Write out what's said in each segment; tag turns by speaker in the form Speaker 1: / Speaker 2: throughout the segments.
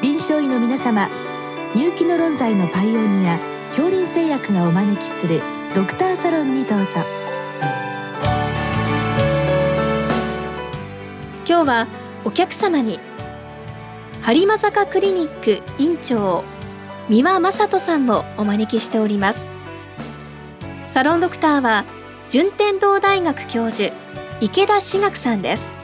Speaker 1: 臨床医の皆様入気の論剤のパイオニア恐林製薬がお招きするドクターサロンにどうぞ。
Speaker 2: 今日はお客様に播磨坂クリニック院長三輪正人さんをお招きしております。サロンドクターは順天堂大学教授池田志学さんです。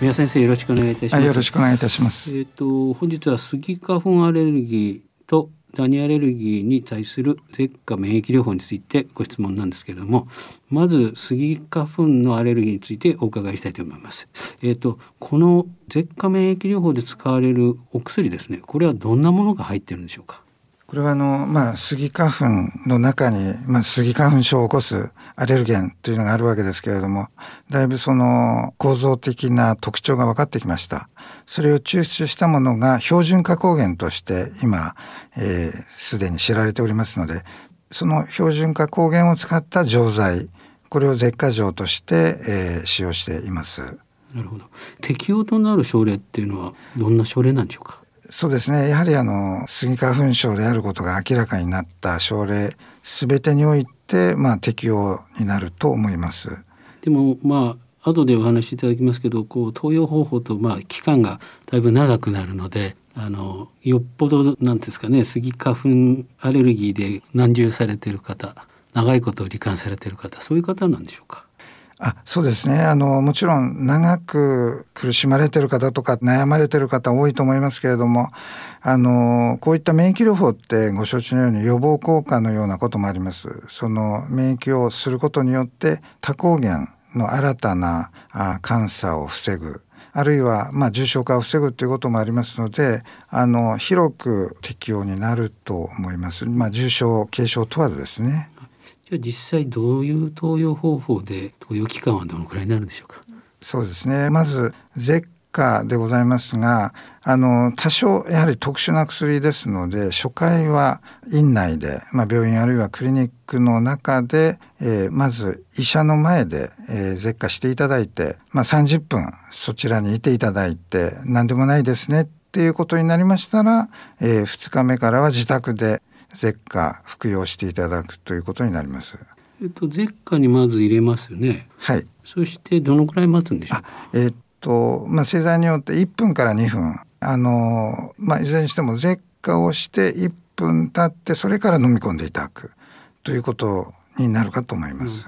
Speaker 3: 宮先生よろしくお願いいたします。
Speaker 4: よろしくお願いいたします。
Speaker 3: えっ、ー、と本日はスギ花粉アレルギーとダニアレルギーに対する舌下免疫療法についてご質問なんですけれどもまずスギ花粉のアレルギーについてお伺いしたいと思います。えっ、ー、とこの舌下免疫療法で使われるお薬ですねこれはどんなものが入ってるんでしょうか？
Speaker 4: これはあの、まあ、スギ花粉の中に、まあ、スギ花粉症を起こすアレルゲンというのがあるわけですけれども、だいぶその構造的な特徴が分かってきました。それを抽出したものが標準化抗原として今、す、えー、で、に知られておりますので、その標準化抗原を使った錠剤、これを舌下錠として、えー、使用しています。
Speaker 3: なるほど。適用となる症例っていうのはどんな症例なんでしょうか？
Speaker 4: そうですねやはりあのスギ花粉症であることが明らかになった症例すべてにおいて、まあ、適用になると思います。
Speaker 3: でもまあ後でお話しいただきますけどこう投与方法とまあ期間がだいぶ長くなるのであのよっぽどなんですかねスギ花粉アレルギーで難重されてる方長いことを罹患されてる方そういう方なんでしょうか？
Speaker 4: あそうですねあのもちろん長く苦しまれてる方とか悩まれてる方多いと思いますけれどもあのこういった免疫療法ってご承知のように予防効果のようなこともあります。その免疫をすることによって多抗原の新たなあ監査を防ぐあるいはまあ重症化を防ぐということもありますのであの広く適用になると思います。まあ、重症軽症問わずですね。
Speaker 3: じゃあ実際どういう投与方法で投与期間はどのくらいになるんでしょうか？
Speaker 4: そうですね。まず舌下でございますがあの多少やはり特殊な薬ですので初回は院内で、まあ、病院あるいはクリニックの中で、えー、まず医者の前で、えー、舌下していただいて、まあ、30分そちらにいていただいて何でもないですねっていうことになりましたら、えー、2日目からは自宅で舌下服用していただくということになります。
Speaker 3: えっと舌下にまず入れますよね。
Speaker 4: はい。
Speaker 3: そしてどのくらい待つんでしょう？か。
Speaker 4: えっとまあ製剤によって1分から2分あのまあいずれにしても舌下をして1分経ってそれから飲み込んでいただくということになるかと思います。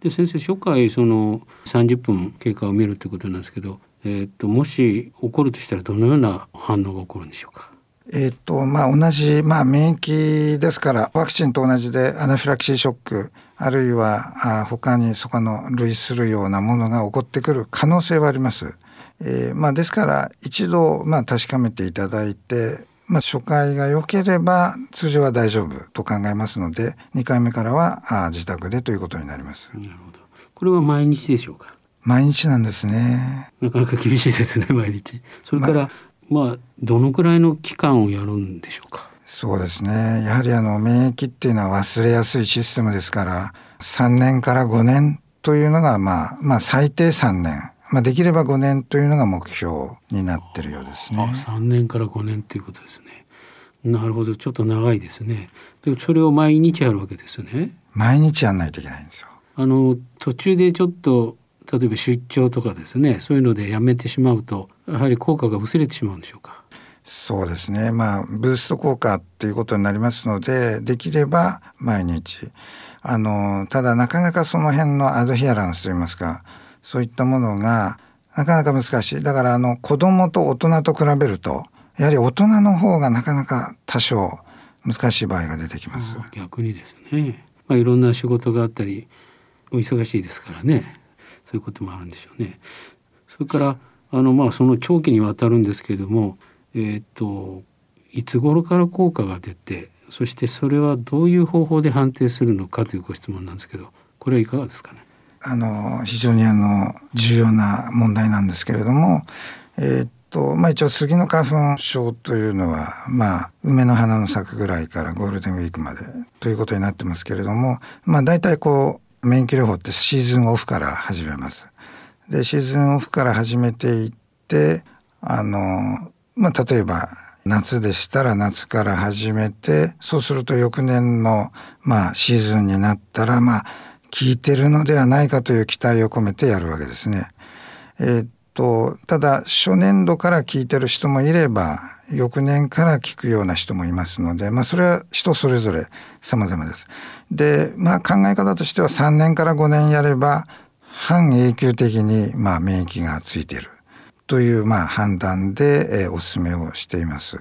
Speaker 3: で先生初回その30分経過を見るということなんですけど、えー、っともし起こるとしたらどのような反応が起こるんでしょうか？
Speaker 4: えっ、と、まあ、同じ、まあ、免疫ですから、ワクチンと同じでアナフィラキシーショック、あるいは、あ他にそこの類するようなものが起こってくる可能性はあります。えー、まあ、ですから、一度、まあ、確かめていただいて、まあ、初回が良ければ通常は大丈夫と考えますので、2回目からはあ自宅でということになります。なるほど。
Speaker 3: これは毎日でしょうか？
Speaker 4: 毎日なんですね。
Speaker 3: なかなか厳しいですね、毎日。それから、ままあどのくらいの期間をやるんでしょうか？
Speaker 4: そうですねやはりあの免疫っていうのは忘れやすいシステムですから3年から5年というのがまあまあ最低3年まあ、できれば5年というのが目標になってるようですね。
Speaker 3: あ3年から5年ということですね。なるほどちょっと長いですね。でもそれを毎日やるわけですね。
Speaker 4: 毎日やんないといけないんですよ。
Speaker 3: あの途中でちょっと例えば出張とかですねそういうのでやめてしまうとやはり効果が薄れてしまうんでしょうか？
Speaker 4: そうですね。まあブースト効果っていうことになりますのでできれば毎日。あのただなかなかその辺のアドヒアランスといいますかそういったものがなかなか難しい。だからあの子供と大人と比べるとやはり大人の方がなかなか多少難しい場合が出てきます。
Speaker 3: 逆にですね、まあ、いろんな仕事があったりお忙しいですからねそういうこともあるんでしょうね。それからあのまあその長期にわたるんですけれども、えっ、ー、といつ頃から効果が出てそしてそれはどういう方法で判定するのかというご質問なんですけどこれはいかがですかね？
Speaker 4: あの非常にあの重要な問題なんですけれども、えー、っとまあ、一応杉の花粉症というのは、まあ、梅の花の咲くぐらいからゴールデンウィークまでということになってますけれども、まあ、大体こう免疫療法ってシーズンオフから始めます。でシーズンオフから始めていってあの、まあ、例えば夏でしたら夏から始めてそうすると翌年の、まあ、シーズンになったらまあ効いてるのではないかという期待を込めてやるわけですね。えー、っとただ初年度から効いてる人もいれば翌年から効くような人もいますので、まあ、それは人それぞれ様々です。で、まあ、考え方としては3年から5年やれば半永久的にまあ免疫がついているというまあ判断で、えー、お勧めをしています。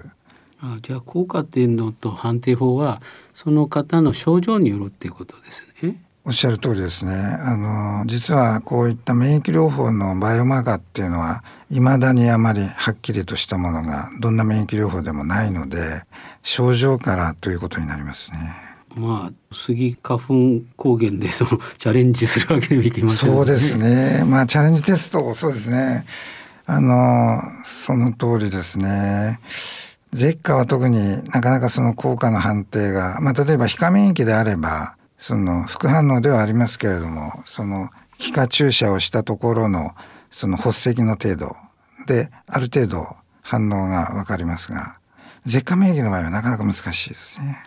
Speaker 3: あじゃあ効果っていうのと判定法はその方の症状によるっていうことですね。
Speaker 4: おっしゃる通りですね。あの実はこういった免疫療法のバイオマーカーっていうのは未だにあまりはっきりとしたものがどんな免疫療法でもないので症状からということになりますね。
Speaker 3: まあ杉花粉高原でそのチャレンジするわけにはいきません、
Speaker 4: ね、そうですね。まあチャレンジテストそうですね。あのその通りですね。舌下は特になかなかその効果の判定が、まあ、例えば皮下免疫であればその副反応ではありますけれどもその皮下注射をしたところのその発石の程度である程度反応が分かりますが舌下免疫の場合はなかなか難しいですね。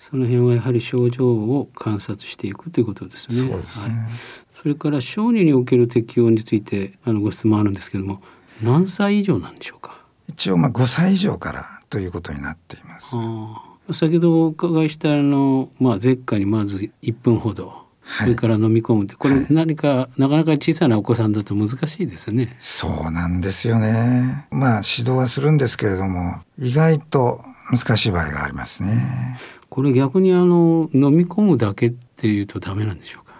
Speaker 3: その辺はやはり症状を観察していくということですね。
Speaker 4: そうですね、はい、
Speaker 3: それから小児における適用についてあのご質問あるんですけれども何歳以上なんでしょうか？
Speaker 4: 一応まあ5歳以上からということになっています。
Speaker 3: 先ほどお伺いしたあの、まあ、舌下にまず1分ほど、はい、それから飲み込むってこれ何か、はい、なかなか小さなお子さんだと難しいですね。
Speaker 4: そうなんですよね。まあ指導はするんですけれども意外と難しい場合がありますね。
Speaker 3: これ逆にあの飲み込むだけっていうとダメなんでしょうか？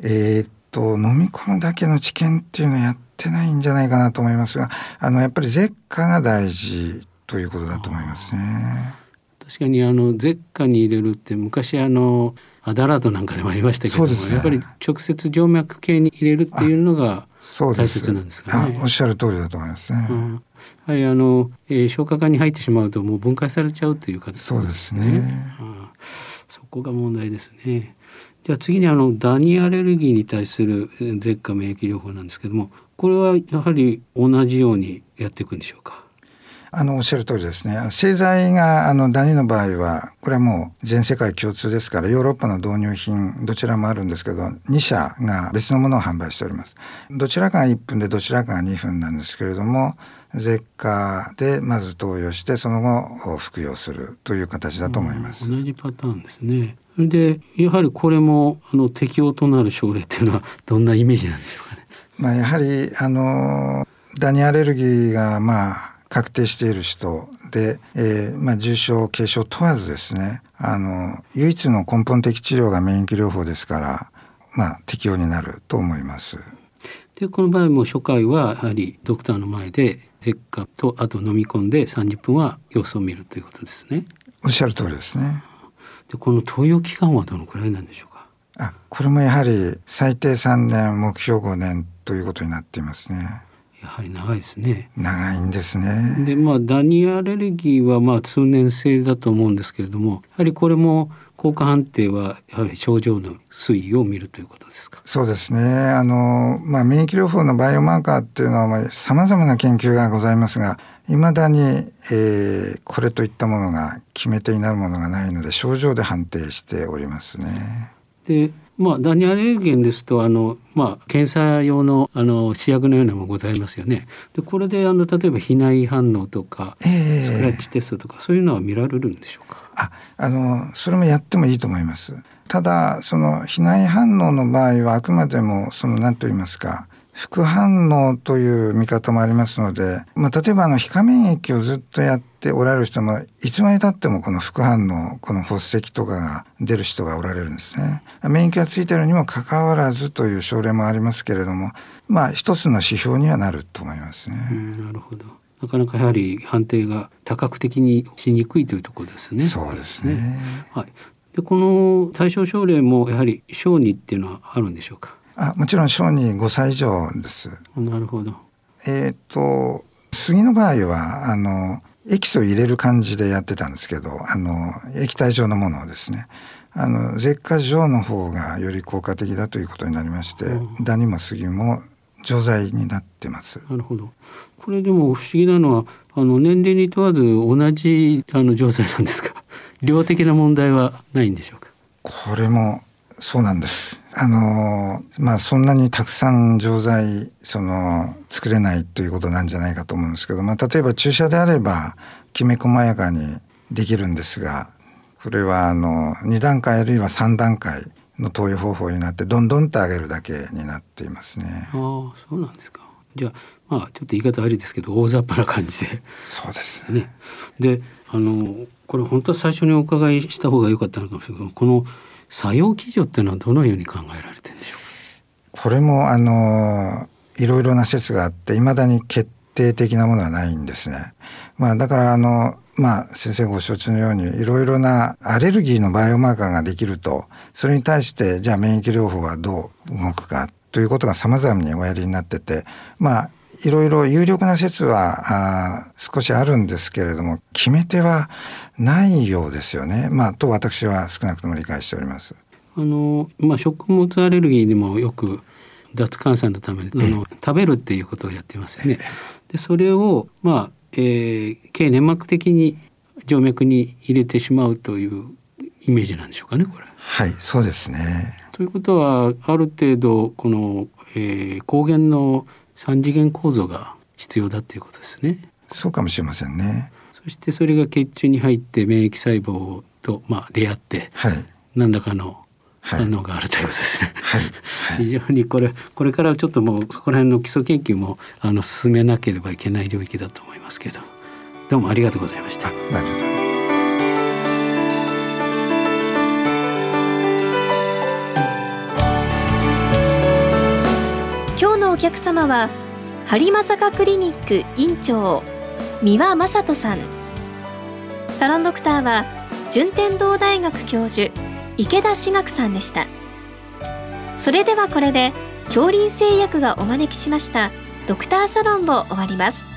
Speaker 4: えー、っと飲み込むだけの知見っていうのをやってないんじゃないかなと思いますが、あのやっぱり舌下が大事ということだと思いますね。
Speaker 3: 確かにあの舌下に入れるって昔あのアダラートなんかでもありましたけども、ね、やっぱり直接静脈系に入れるっていうのが大切なんですか
Speaker 4: ね。おっしゃる通りだと思いますね。うん、や
Speaker 3: はりあの、えー、消化管に入ってしまうともう分解されちゃうという形
Speaker 4: ね。そうですね。
Speaker 3: うん、そこが問題ですね。じゃあ次にあのダニアレルギーに対する舌下免疫療法なんですけどもこれはやはり同じようにやっていくんでしょうか？
Speaker 4: あのおっしゃる通りですね。製剤があのダニの場合はこれはもう全世界共通ですからヨーロッパの導入品どちらもあるんですけど2社が別のものを販売しております。どちらかが1分でどちらかが2分なんですけれども舌下でまず投与してその後服用するという形だと思います、
Speaker 3: 同じパターンですね。でやはりこれもあの適用となる症例っていうのはどんなイメージなんでしょうかね。
Speaker 4: まあやはりあのダニアレルギーがまあ確定している人で、えーまあ、重症軽症問わずですねあの唯一の根本的治療が免疫療法ですから、まあ、適用になると思います。
Speaker 3: でこの場合も初回はやはりドクターの前で舌下とあと飲み込んで30分は様子を見るということですね。
Speaker 4: おっしゃる通りですね。
Speaker 3: でこの投与期間はどのくらいなんでしょうか？
Speaker 4: あこれもやはり最低3年目標5年ということになっていますね。
Speaker 3: やはり長いですね。
Speaker 4: 長いんですね。
Speaker 3: でまあダニアレルギーはまあ通年性だと思うんですけれどもやはりこれも効果判定はやはり症状の推移を見るということですか？
Speaker 4: そうですね。あのまあ免疫療法のバイオマーカーっていうのはさまざまな研究がございますが、いまだに、えー、これといったものが決め手になるものがないので症状で判定しておりますね。
Speaker 3: でまあ、ダニアレルゲンですとあの、まあ、検査用のあの試薬のようなものございますよね。でこれであの例えば肥内反応とか、えー、スクラッチテストとかそういうのは見られるんでしょうか？
Speaker 4: ああのそれもやってもいいと思います。ただその肥内反応の場合はあくまでもその何と言いますか副反応という見方もありますので、まあ、例えばあの皮下免疫をずっとやっておられる人もいつまでたってもこの副反応この発石とかが出る人がおられるんですね。免疫がついているにもかかわらずという症例もありますけれどもまあ一つの指標にはなると思いますね。
Speaker 3: なるほどなかなかやはり判定が多角的にしにくいというところですね。
Speaker 4: そうですね。
Speaker 3: はい。でこの対象症例もやはり小児っていうのはあるんでしょうか？
Speaker 4: あもちろん小児5歳以上です。
Speaker 3: なるほど。
Speaker 4: えっ、と杉の場合はあのエキスを入れる感じでやってたんですけどあの液体状のものをですねあの舌下状の方がより効果的だということになりまして、
Speaker 3: うん
Speaker 4: ダニも杉も錠剤になってます。
Speaker 3: なるほど。これでも不思議なのはあの年齢に問わず同じあの錠剤なんですか？量的な問題はないんでしょうか？
Speaker 4: これもそうなんです。あのまあそんなにたくさん錠剤その作れないということなんじゃないかと思うんですけど、まあ例えば注射であればきめ細やかにできるんですが、これはあの2段階あるいは3段階の投与方法になってどんどんと上げるだけになっていますね
Speaker 3: あ。あそうなんですか。じゃあまあちょっと言い方悪いですけど大雑把な感じで
Speaker 4: そうです。
Speaker 3: ね。であのこれ本当は最初にお伺いした方が良かったのかもしれないけどこの作用基準っていうのはどのように考えられてるんでしょうか？
Speaker 4: これもあのいろいろな説があっていまだに決定的なものはないんですね。まあだからあのまあ先生ご承知のようにいろいろなアレルギーのバイオマーカーができるとそれに対してじゃあ免疫療法はどう動くかということが様々におやりになっててまあいろいろ有力な説はあー少しあるんですけれども決め手はないようですよね。まあと私は少なくとも理解しております。
Speaker 3: あのまあ食物アレルギーでもよく脱感染のためにあの食べるっていうことをやってますよね。でそれをまあ、えー、経粘膜的に静脈に入れてしまうというイメージなんでしょうかねこれ。
Speaker 4: はい、そうですね。
Speaker 3: ということはある程度この、えー、抗原の三次元構造が必要だっていうことですね。
Speaker 4: そうかもしれませんね。
Speaker 3: そしてそれが血中に入って免疫細胞と、まあ、出会って
Speaker 4: はい。
Speaker 3: 何らかの
Speaker 4: はい。
Speaker 3: 反応があるということですね。
Speaker 4: はい。はい。
Speaker 3: 非常にこれこれからちょっともうそこら辺の基礎研究もあの進めなければいけない領域だと思いますけどどうもありがとうございました。
Speaker 2: のお客様は播磨坂クリニック院長三輪正人さん。サロンドクターは順天堂大学教授池田志学さんでした。それではこれで恐林製薬がお招きしましたドクターサロンを終わります。